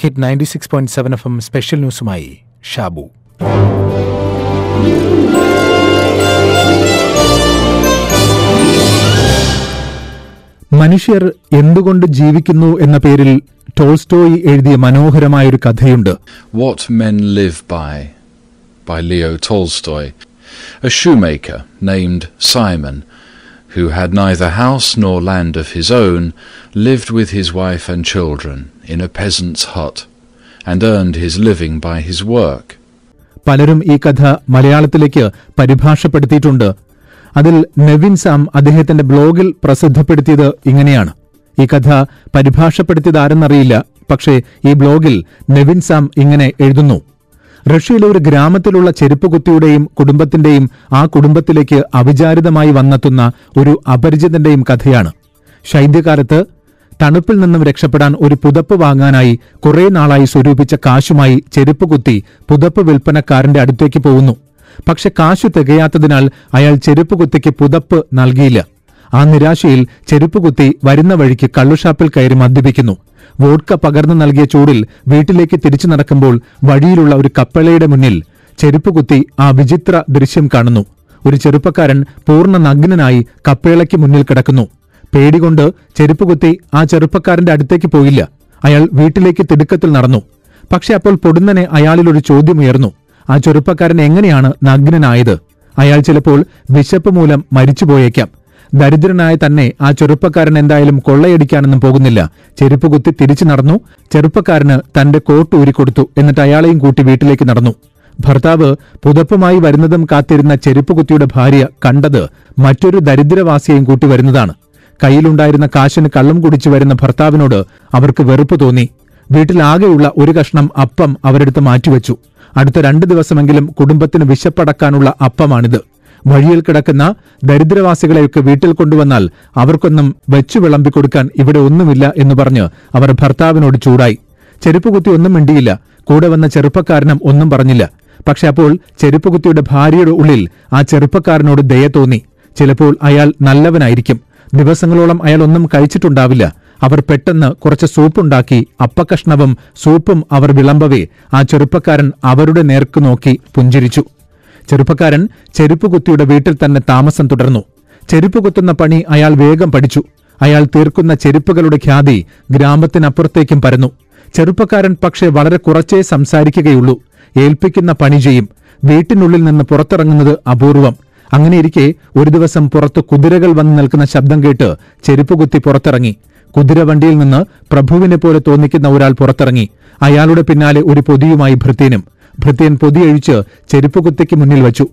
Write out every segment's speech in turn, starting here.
Hit ninety six point seven F M special ന്യൂസുമായി Shabu മനുഷ്യർ എന്തുകൊണ്ട് ജീവിക്കുന്നു എന്ന പേരിൽ ടോൾസ്റ്റോയി എഴുതിയ മനോഹരമായൊരു കഥയുണ്ട് What Men Live by by Leo Tolstoy. A shoemaker named Simon, who had neither house nor land of his own, lived with his wife and children in a peasant's hut, and earned his living by his work. പലരും ഈ കഥ മലയാളത്തിലേക്ക് പരിഭാഷപ്പെടുത്തിയിട്ടുണ്ട്. അതിൽ Nevin Sam അദ്ദേഹത്തിന്റെ ബ്ലോഗിൽ പ്രസിദ്ധപ്പെടുത്തിയത് ഇങ്ങനെയാണ്. ഈ കഥ പരിഭാഷപ്പെടുത്തിയത് ആരെന്നറിയില്ല പക്ഷേ ഈ ബ്ലോഗിൽ നെവിൻ സാം ഇങ്ങനെ എഴുതുന്നു. റഷ്യയിലെ ഒരു ഗ്രാമത്തിലുള്ള ചെരുപ്പ് കുത്തിയുടെയും കുടുംബത്തിന്റെയും ആ കുടുംബത്തിലേക്ക് അവിചാരിതമായി വന്നെത്തുന്ന ഒരു അപരിചിതന്റെയും കഥയാണ്. ശൈത്യകാലത്ത് തണുപ്പിൽ നിന്നും രക്ഷപ്പെടാൻ ഒരു പുതപ്പ് വാങ്ങാനായി കുറെ നാളായി സ്വരൂപിച്ച കാശുമായി ചെരുപ്പ് കുത്തി പുതപ്പ് വിൽപ്പനക്കാരന്റെ അടുത്തേക്ക് പോകുന്നു. പക്ഷെ കാശു തികയാത്തതിനാൽ അയാൾ ചെരുപ്പ് കുത്തിക്ക് പുതപ്പ് നൽകിയില്ല. ആ നിരാശയിൽ ചെരുപ്പ് കുത്തി വരുന്ന വഴിക്ക് കള്ളുഷാപ്പിൽ കയറി മദ്യപിക്കുന്നു. വോഡ്ക പകർന്നു നൽകിയ ചൂടിൽ വീട്ടിലേക്ക് തിരിച്ചു നടക്കുമ്പോൾ വഴിയിലുള്ള ഒരു കപ്പളയുടെ മുന്നിൽ ചെരുപ്പ് കുത്തി ആ വിചിത്ര ദൃശ്യം കാണുന്നു. ഒരു ചെറുപ്പക്കാരൻ പൂർണ നഗ്നനായി കപ്പേളയ്ക്ക് മുന്നിൽ കിടക്കുന്നു. പേടികൊണ്ട് ചെരുപ്പ് കുത്തി ആ ചെറുപ്പക്കാരന്റെ അടുത്തേക്ക് പോയില്ല. അയാൾ വീട്ടിലേക്ക് തിടുക്കത്തിൽ നടന്നു. പക്ഷെ അപ്പോൾ പൊടുന്നനെ അയാളിൽ ഒരു ചോദ്യമുയർന്നു ആ ചെറുപ്പക്കാരൻ എങ്ങനെയാണ് നഗ്നനായത്? അയാൾ ചിലപ്പോൾ വിശപ്പ് മൂലം മരിച്ചുപോയേക്കാം. ദരിദ്രനായ തന്നെ ആ ചെറുപ്പക്കാരൻ എന്തായാലും കൊള്ളയടിക്കാനൊന്നും പോകുന്നില്ല. ചെരുപ്പ് കുത്തി തിരിച്ചു നടന്നു. ചെറുപ്പക്കാരന് തന്റെ കോട്ട് ഊരിക്കൊടുത്തു എന്നിട്ട് അയാളെയും കൂട്ടി വീട്ടിലേക്ക് നടന്നു. ഭർത്താവ് പുതപ്പുമായി വരുന്നതും കാത്തിരുന്ന ചെരുപ്പ് കുത്തിയുടെ ഭാര്യ കണ്ടത് മറ്റൊരു ദരിദ്രവാസിയെയും കൂട്ടി വരുന്നതാണ്. കയ്യിലുണ്ടായിരുന്ന കാശിന് കള്ളം കുടിച്ചു വരുന്ന ഭർത്താവിനോട് അവർക്ക് വെറുപ്പ് തോന്നി. വീട്ടിലാകെയുള്ള ഒരു കഷ്ണം അപ്പം അവരെടുത്ത് മാറ്റിവെച്ചു. അടുത്ത രണ്ട് ദിവസമെങ്കിലും കുടുംബത്തിന് വിശപ്പടക്കാനുള്ള അപ്പമാണിത്. വഴിയിൽ കിടക്കുന്ന ദരിദ്രവാസികളെയൊക്കെ വീട്ടിൽ കൊണ്ടുവന്നാൽ അവർക്കൊന്നും വെച്ചു വിളമ്പിക്കൊടുക്കാൻ ഇവിടെ ഒന്നുമില്ല എന്ന് പറഞ്ഞ് അവർ ഭർത്താവിനോട് ചൂടായി. ചെരുപ്പുകുത്തി ഒന്നും മിണ്ടിയില്ല. കൂടെ വന്ന ചെറുപ്പക്കാരനും ഒന്നും പറഞ്ഞില്ല. പക്ഷെ അപ്പോൾ ചെരുപ്പുകുത്തിയുടെ ഭാര്യയുടെ ഉള്ളിൽ ആ ചെറുപ്പക്കാരനോട് ദയ തോന്നി. ചിലപ്പോൾ അയാൾ നല്ലവനായിരിക്കും. ദിവസങ്ങളോളം അയാൾ ഒന്നും കഴിച്ചിട്ടുണ്ടാവില്ല. അവർ പെട്ടെന്ന് കുറച്ച് സൂപ്പുണ്ടാക്കി അപ്പക്കഷ്ണവും സൂപ്പും അവർ വിളമ്പവേ ആ ചെറുപ്പക്കാരൻ അവരുടെ നേർക്ക് നോക്കി പുഞ്ചിരിച്ചു. ചെറുപ്പക്കാരൻ ചെരുപ്പുകുത്തിയുടെ വീട്ടിൽ തന്നെ താമസം തുടർന്നു. ചെരുപ്പ് കുത്തുന്ന പണി അയാൾ വേഗം പഠിച്ചു. അയാൾ തീർക്കുന്ന ചെരുപ്പുകളുടെ ഖ്യാതി ഗ്രാമത്തിനപ്പുറത്തേക്കും പരന്നു. ചെറുപ്പക്കാരൻ പക്ഷേ വളരെ കുറച്ചേ സംസാരിക്കുകയുള്ളൂ. ഏൽപ്പിക്കുന്ന പണി ചെയ്യും. വീട്ടിനുള്ളിൽ നിന്ന് പുറത്തിറങ്ങുന്നത് അപൂർവം. അങ്ങനെയിരിക്കെ ഒരു ദിവസം പുറത്ത് കുതിരകൾ വന്ന് നിൽക്കുന്ന ശബ്ദം കേട്ട് ചെരുപ്പ് കുത്തി പുറത്തിറങ്ങി. കുതിരവണ്ടിയിൽ നിന്ന് പ്രഭുവിനെ പോലെ തോന്നിക്കുന്ന ഒരാൾ പുറത്തിറങ്ങി. അയാളുടെ പിന്നാലെ ഒരു പൊതിയുമായി ഭൃത്യനും ഭൃത്യൻ പൊതിയഴിച്ച് ചെരുപ്പ് കുത്തിക്ക് മുന്നിൽ വച്ചു.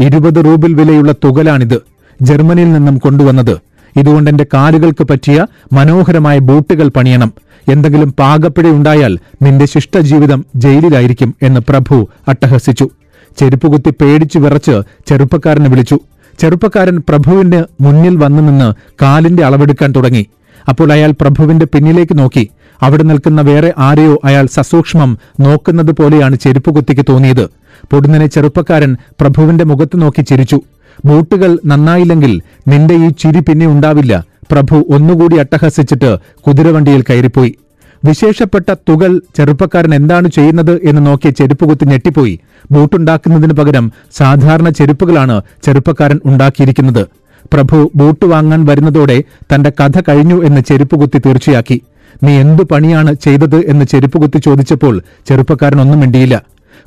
ഇരുപത് റൂബിൽ വിലയുള്ള തുകലാണിത്. ജർമ്മനിയിൽ നിന്നും കൊണ്ടുവന്നത്. ഇതുകൊണ്ട് എന്റെ കാലുകൾക്ക് പറ്റിയ മനോഹരമായ ബൂട്ടുകൾ പണിയണം. എന്തെങ്കിലും പാകപ്പിഴയുണ്ടായാൽ നിന്റെ ശിഷ്ടജീവിതം ജയിലിലായിരിക്കും എന്ന് പ്രഭു അട്ടഹസിച്ചു. ചെരുപ്പുകുത്തി പേടിച്ചു വിറച്ച് ചെറുപ്പക്കാരനെ വിളിച്ചു. ചെറുപ്പക്കാരൻ പ്രഭുവിന്റെ മുന്നിൽ വന്നു നിന്ന് കാലിന്റെ അളവെടുക്കാൻ തുടങ്ങി. അപ്പോൾ അയാൾ പ്രഭുവിന്റെ പിന്നിലേക്ക് നോക്കി. അവിടെ നിൽക്കുന്ന വേറെ ആരെയോ അയാൾ സസൂക്ഷ്മം നോക്കുന്നത് പോലെയാണ് ചെരുപ്പുകുത്തിക്ക് തോന്നിയത്. പൊടുന്നനെ ചെറുപ്പക്കാരൻ പ്രഭുവിന്റെ മുഖത്ത് നോക്കി ചിരിച്ചു. ബൂട്ടുകൾ നന്നായില്ലെങ്കിൽ നിന്റെ ഈ ചിരി പിന്നെ ഉണ്ടാവില്ല. പ്രഭു ഒന്നുകൂടി അട്ടഹസിച്ചിട്ട് കുതിരവണ്ടിയിൽ കയറിപ്പോയി. വിശേഷപ്പെട്ട തുകൾ ചെറുപ്പക്കാരൻ എന്താണ് ചെയ്യുന്നത് എന്ന് നോക്കിയ ചെരുപ്പുകുത്തി ഞെട്ടിപ്പോയി. ബൂട്ടുണ്ടാക്കുന്നതിന് പകരം സാധാരണ ചെരുപ്പുകളാണ് ചെറുപ്പക്കാരൻ ഉണ്ടാക്കിയിരിക്കുന്നത്. പ്രഭു ബൂട്ട് വാങ്ങാൻ വരുന്നതോടെ തന്റെ കഥ കഴിഞ്ഞു എന്ന് ചെരുപ്പുകുത്തി തീർച്ചയാക്കി. നീ എന്തു പണിയാണ് ചെയ്തത്? എന്ന് ചെരുപ്പുകുത്തി ചോദിച്ചപ്പോൾ ചെറുപ്പക്കാരൻ ഒന്നും മിണ്ടിയില്ല.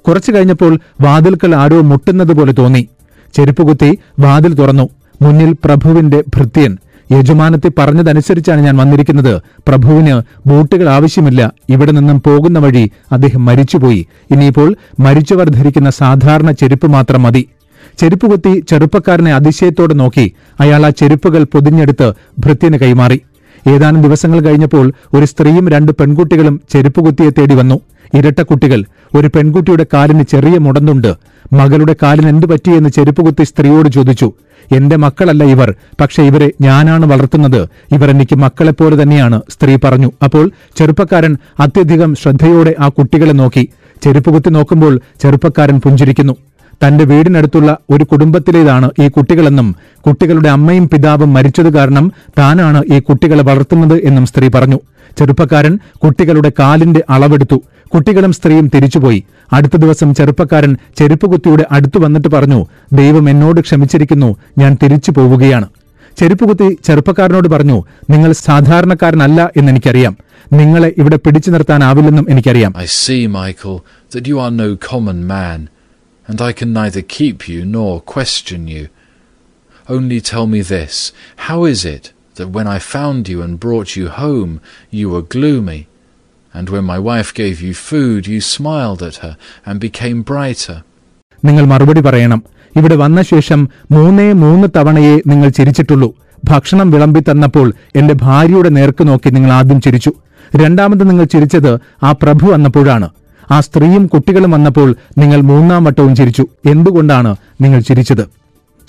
കുറച്ചു കഴിഞ്ഞപ്പോൾ വാതിൽക്കൽ ആരോ മുട്ടുന്നത് പോലെ തോന്നി. ചെരുപ്പുകുത്തി വാതിൽ തുറന്നു. മുന്നിൽ പ്രഭുവിന്റെ ഭൃത്യൻ. യജമാനത്തെ പറഞ്ഞതനുസരിച്ചാണ് ഞാൻ വന്നിരിക്കുന്നത്. പ്രഭുവിന് ബൂട്ടുകൾ ആവശ്യമില്ല. ഇവിടെ നിന്നും പോകുന്ന വഴി അദ്ദേഹം മരിച്ചുപോയി. ഇനിയിപ്പോൾ മരിച്ചവർ ധരിക്കുന്ന സാധാരണ ചെരുപ്പ് മാത്രം മതി. ചെരുപ്പ് കുത്തി ചെറുപ്പക്കാരനെ അതിശയത്തോടെ നോക്കി അയാൾ ആ ചെരുപ്പുകൾ പൊതിഞ്ഞെടുത്ത് ഭൃത്യന് കൈമാറി. ഏതാനും ദിവസങ്ങൾ കഴിഞ്ഞപ്പോൾ ഒരു സ്ത്രീയും രണ്ട് പെൺകുട്ടികളും ചെരുപ്പ് കുത്തിയെ തേടി വന്നു. ഇരട്ട കുട്ടികൾ ഒരു പെൺകുട്ടിയുടെ കാലിന് ചെറിയ മുടന്നുണ്ട് മകളുടെ കാലിന് എന്തു പറ്റിയെന്ന് ചെരുപ്പ് കുത്തി സ്ത്രീയോട് ചോദിച്ചു. എന്റെ മക്കളല്ല ഇവർ പക്ഷെ ഇവരെ ഞാനാണ് വളർത്തുന്നത്. ഇവർ എനിക്ക് മക്കളെപ്പോലെ തന്നെയാണ് സ്ത്രീ പറഞ്ഞു. അപ്പോൾ ചെറുപ്പക്കാരൻ അത്യധികം ശ്രദ്ധയോടെ ആ കുട്ടികളെ നോക്കി. ചെരുപ്പ് കുത്തി നോക്കുമ്പോൾ ചെറുപ്പക്കാരൻ പുഞ്ചിരിക്കുന്നു. തന്റെ വീടിനടുത്തുള്ള ഒരു കുടുംബത്തിലേതാണ് ഈ കുട്ടികളെന്നും കുട്ടികളുടെ അമ്മയും പിതാവും മരിച്ചത് കാരണം താനാണ് ഈ കുട്ടികളെ വളർത്തുന്നത് എന്നും സ്ത്രീ പറഞ്ഞു. ചെറുപ്പക്കാരൻ കുട്ടികളുടെ കാലിന്റെ അളവെടുത്തു. കുട്ടികളും സ്ത്രീയും തിരിച്ചുപോയി. അടുത്ത ദിവസം ചെറുപ്പക്കാരൻ ചെരുപ്പുകുത്തിയുടെ അടുത്തു വന്നിട്ട് പറഞ്ഞു ദൈവം എന്നോട് ക്ഷമിച്ചിരിക്കുന്നു ഞാൻ തിരിച്ചു പോവുകയാണ്. ചെരുപ്പുകുത്തി ചെറുപ്പക്കാരനോട് പറഞ്ഞു നിങ്ങൾ സാധാരണക്കാരനല്ല എന്ന് എനിക്കറിയാം. നിങ്ങളെ ഇവിടെ പിടിച്ചു നിർത്താനാവില്ലെന്നും എനിക്കറിയാം. I see, Michael, that you are no common man, and I can neither keep you nor question you. Only tell me this how is it that when I found you and brought you home, you were gloomy, and when my wife gave you food, you smiled at her and became brighter? നിങ്ങൾ മറുപടി പറയണം ഇവിടെ വന്ന ശേഷം മൂന്നേ മൂന്ന് തവണയേ നിങ്ങൾ ചിരിച്ചിട്ടുള്ളൂ ഭക്ഷണം വിളമ്പി തന്നപ്പോൾ എന്റെ ഭാര്യയുടെ നേർക്ക് നോക്കി നിങ്ങൾ ആദ്യം ചിരിച്ചു രണ്ടാമത് നിങ്ങൾ ചിരിച്ചത് ആ പ്രഭു വന്നപ്പോഴാണ് ആ സ്ത്രീയും കുട്ടികളും വന്നപ്പോൾ നിങ്ങൾ മൂന്നാം വട്ടവും ചിരിച്ചു. എന്തുകൊണ്ടാണ് നിങ്ങൾ ചിരിച്ചത്?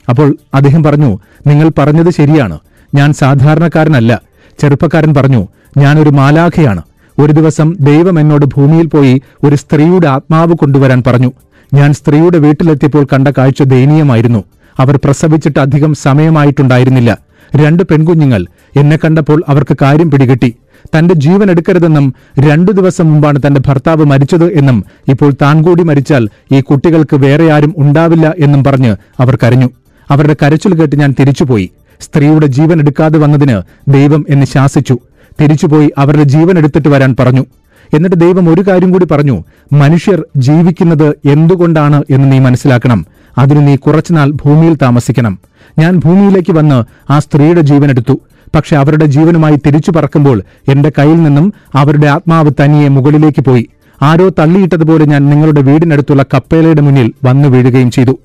അപ്പോൾ അദ്ദേഹം പറഞ്ഞു നിങ്ങൾ പറഞ്ഞത് ശരിയാണ്. ഞാൻ സാധാരണക്കാരനല്ല. ചെറുപ്പക്കാരൻ പറഞ്ഞു ഞാനൊരു മാലാഖയാണ്. ഒരു ദിവസം ദൈവം എന്നോട് ഭൂമിയിൽ പോയി ഒരു സ്ത്രീയുടെ ആത്മാവ് കൊണ്ടുവരാൻ പറഞ്ഞു. ഞാൻ സ്ത്രീയുടെ വീട്ടിലെത്തിയപ്പോൾ കണ്ട കാഴ്ച ദയനീയമായിരുന്നു. അവർ പ്രസവിച്ചിട്ട് അധികം സമയമായിട്ടുണ്ടായിരുന്നില്ല. രണ്ട് പെൺകുഞ്ഞുങ്ങൾ. എന്നെ കണ്ടപ്പോൾ അവർക്ക് കാര്യം പിടികിട്ടി. തന്റെ ജീവൻ എടുക്കരുതെന്നും രണ്ടു ദിവസം മുമ്പാണ് തന്റെ ഭർത്താവ് മരിച്ചത് എന്നും ഇപ്പോൾ താൻ കൂടി മരിച്ചാൽ ഈ കുട്ടികൾക്ക് വേറെ ആരും ഉണ്ടാവില്ല എന്നും പറഞ്ഞ് അവർ കരഞ്ഞു. അവരുടെ കരച്ചിൽ കേട്ട് ഞാൻ തിരിച്ചുപോയി. സ്ത്രീയുടെ ജീവൻ എടുക്കാതെ വന്നതിന് ദൈവം എന്നെ ശാസിച്ചു. തിരിച്ചുപോയി അവരുടെ ജീവൻ എടുത്തിട്ട് വരാൻ പറഞ്ഞു. എന്നിട്ട് ദൈവം ഒരു കാര്യം കൂടി പറഞ്ഞു. മനുഷ്യർ ജീവിക്കുന്നത് എന്തുകൊണ്ടാണ് എന്ന് നീ മനസ്സിലാക്കണം. അതിന് നീ കുറച്ചുനാൾ ഭൂമിയിൽ താമസിക്കണം. ഞാൻ ഭൂമിയിലേക്ക് വന്ന് ആ സ്ത്രീയുടെ ജീവൻ എടുത്തു. പക്ഷെ അവരുടെ ജീവനുമായി തിരിച്ചു പറക്കുമ്പോൾ എന്റെ കയ്യിൽ നിന്നും അവരുടെ ആത്മാവ് തനിയെ മുകളിലേക്ക് പോയി. ആരോ തള്ളിയിട്ടതുപോലെ ഞാൻ നിങ്ങളുടെ വീടിനടുത്തുള്ള കപ്പേലയുടെ മുന്നിൽ വന്നു വീഴുകയും ചെയ്തു.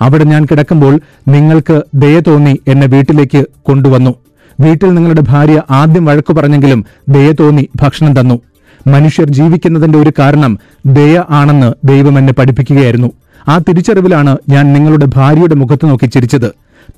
അവിടെ ഞാൻ കിടക്കുമ്പോൾ നിങ്ങൾക്ക് ദയ തോന്നി എന്നെ വീട്ടിലേക്ക് കൊണ്ടുവന്നു. വീട്ടിൽ നിങ്ങളുടെ ഭാര്യ ആദ്യം വഴക്കു പറഞ്ഞെങ്കിലും ദയ തോന്നി ഭക്ഷണം തന്നു. മനുഷ്യർ ജീവിക്കുന്നതിന്റെ ഒരു കാരണം ദയ ആണെന്ന് ദൈവം എന്നെ പഠിപ്പിക്കുകയായിരുന്നു. ആ തിരിച്ചറിവിലാണ് ഞാൻ നിങ്ങളുടെ ഭാര്യയുടെ മുഖത്ത് നോക്കി ചിരിച്ചത്.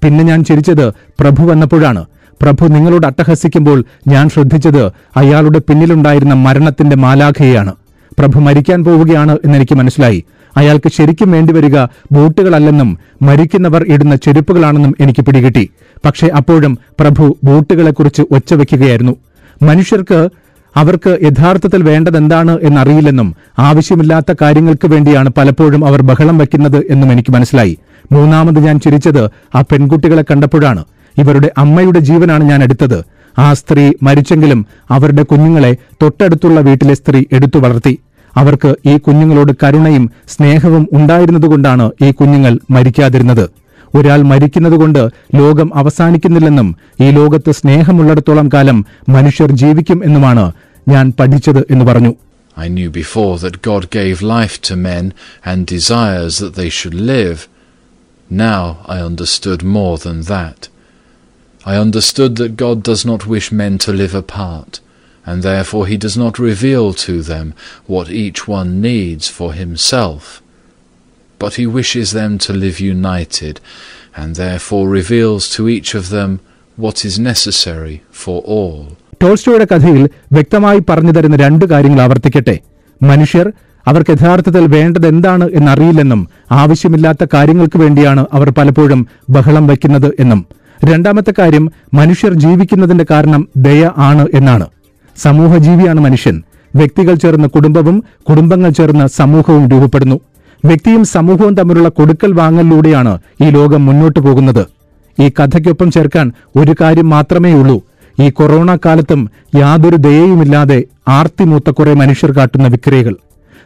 പിന്നെ ഞാൻ ചിരിച്ചത് പ്രഭു വന്നപ്പോഴാണ്. പ്രഭു നിങ്ങളോട് അട്ടഹസിക്കുമ്പോൾ ഞാൻ ശ്രദ്ധിച്ചത് അയാളുടെ പിന്നിലുണ്ടായിരുന്ന മരണത്തിന്റെ മാലാഖയാണ് പ്രഭു മരിക്കാൻ പോവുകയാണ് എന്നെനിക്ക് മനസ്സിലായി. അയാൾക്ക് ശരിക്കും വേണ്ടിവരിക ബൂട്ടുകളല്ലെന്നും മരിക്കുന്നവർ ഇടുന്ന ചെരുപ്പുകളാണെന്നും എനിക്ക് പിടികിട്ടി. പക്ഷേ അപ്പോഴും പ്രഭു ബൂട്ടുകളെക്കുറിച്ച് ഒച്ചവെക്കുകയായിരുന്നു. മനുഷ്യർക്ക് അവർക്ക് യഥാർത്ഥത്തിൽ വേണ്ടതെന്താണ് എന്നറിയില്ലെന്നും ആവശ്യമില്ലാത്ത കാര്യങ്ങൾക്ക് വേണ്ടിയാണ് പലപ്പോഴും അവർ ബഹളം വയ്ക്കുന്നത് എന്നും എനിക്ക് മനസ്സിലായി. മൂന്നാമത് ഞാൻ ചിരിച്ചത് ആ പെൺകുട്ടികളെ കണ്ടപ്പോഴാണ്. ഇവരുടെ അമ്മയുടെ ജീവനാണ് ഞാൻ എടുത്തത് ആ സ്ത്രീ മരിച്ചെങ്കിലും അവരുടെ കുഞ്ഞുങ്ങളെ തൊട്ടടുത്തുള്ള വീട്ടിലെ സ്ത്രീ എടുത്തു വളർത്തി അവർക്ക് ഈ കുഞ്ഞുങ്ങളോട് കരുണയും സ്നേഹവും ഉണ്ടായിരുന്നതുകൊണ്ടാണ് ഈ കുഞ്ഞുങ്ങൾ മരിക്കാതിരുന്നത് ഒരാൾ മരിക്കുന്നതുകൊണ്ട് ലോകം അവസാനിക്കുന്നില്ലെന്നും ഈ ലോകത്ത് സ്നേഹമുള്ളിടത്തോളം കാലം മനുഷ്യർ ജീവിക്കും എന്നുമാണ് ഞാൻ പഠിച്ചത് എന്ന് പറഞ്ഞു I knew before that God gave life to men and desires that they should live. Now I understood more than that. I understood that God does not wish men to live apart, and therefore He does not reveal to them what each one needs for himself. But He wishes them to live united, and therefore reveals to each of them what is necessary for all. ടോൾസ്റ്റോയുടെ കഥയിൽ വ്യക്തമായി പറഞ്ഞു തരുന്ന രണ്ട് കാര്യങ്ങൾ ആവർത്തിക്കട്ടെ മനുഷ്യർ അവർക്ക് യഥാർത്ഥത്തിൽ വേണ്ടത് എന്താണ് എന്നറിയില്ലെന്നും ആവശ്യമില്ലാത്ത കാര്യങ്ങൾക്ക് വേണ്ടിയാണ് അവർ പലപ്പോഴും ബഹളം വയ്ക്കുന്നത് എന്നും രണ്ടാമത്തെ കാര്യം മനുഷ്യർ ജീവിക്കുന്നതിന്റെ കാരണം ദയ ആണ് എന്നാണ്. സമൂഹജീവിയാണ് മനുഷ്യൻ. വ്യക്തികൾ ചേർന്ന കുടുംബവും കുടുംബങ്ങൾ ചേർന്ന സമൂഹവും രൂപപ്പെടുന്നു. വ്യക്തിയും സമൂഹവും തമ്മിലുള്ള കൊടുക്കൽ വാങ്ങലിലൂടെയാണ് ഈ ലോകം മുന്നോട്ടു പോകുന്നത്. ഈ കഥയ്ക്കൊപ്പം ചേർക്കാൻ ഒരു കാര്യം മാത്രമേ ഉള്ളൂ. ഈ കൊറോണ കാലത്തും യാതൊരു ദയയുമില്ലാതെ ആർത്തിമൂത്ത കുറെ മനുഷ്യർ കാട്ടുന്ന വിക്രയകൾ.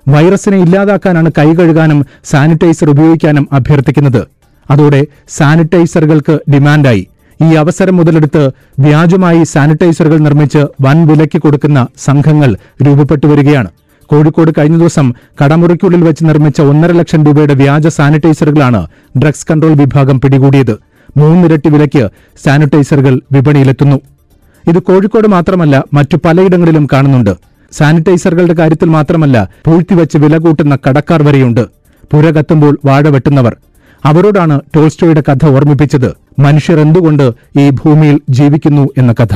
വൈറസിനെ ഇല്ലാതാക്കാനാണ് കൈ കഴുകാനും സാനിറ്റൈസർ ഉപയോഗിക്കാനും അഭ്യർത്ഥിക്കുന്നത്. അതോടെ സാനിറ്റൈസറുകൾക്ക് ഡിമാൻഡായി. ഈ അവസരം മുതലെടുത്ത് വ്യാജമായി സാനിറ്റൈസറുകൾ നിർമ്മിച്ച് വൻ വിലയ്ക്ക് കൊടുക്കുന്ന സംഘങ്ങൾ രൂപപ്പെട്ടു വരികയാണ്. കോഴിക്കോട് കഴിഞ്ഞ ദിവസം കടമുറിക്കുള്ളിൽ വെച്ച് നിർമ്മിച്ച ഒന്നര ലക്ഷം രൂപയുടെ വ്യാജ സാനിറ്റൈസറുകളാണ് ഡ്രഗ്സ് കൺട്രോൾ വിഭാഗം പിടികൂടിയത്. മൂന്നിരട്ടി വിലയ്ക്ക് സാനിറ്റൈസറുകൾ വിപണിയിലെത്തുന്നു. ഇത് കോഴിക്കോട് മാത്രമല്ല മറ്റു പലയിടങ്ങളിലും കാണുന്നുണ്ട്. സാനിറ്റൈസറുകളുടെ കാര്യത്തിൽ മാത്രമല്ല പൂഴ്ത്തിവെച്ച് വില കൂട്ടുന്ന കടക്കാർ വരെയുണ്ട്. പുര കത്തുമ്പോൾ വാഴ വെട്ടുന്നവർ. അവരോടാണ് ടോൾസ്റ്റോയുടെ കഥ ഓർമ്മിപ്പിച്ചത്. മനുഷ്യർ എന്തുകൊണ്ട് ഈ ഭൂമിയിൽ ജീവിക്കുന്നു എന്ന കഥ.